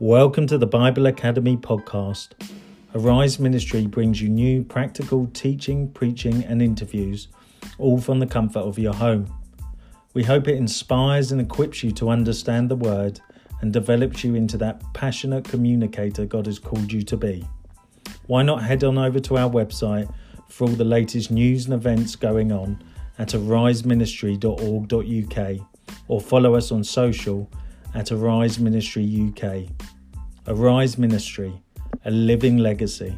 Welcome to the Bible Academy podcast. Arise Ministry brings you new practical teaching, preaching, and interviews, all from the comfort of your home. We hope it inspires and equips you to understand the Word and develops you into that passionate communicator God has called you to be. Why not head on over to our website for all the latest news and events going on at ariseministry.org.uk or follow us on social at Arise Ministry UK. Arise Ministry, a living legacy.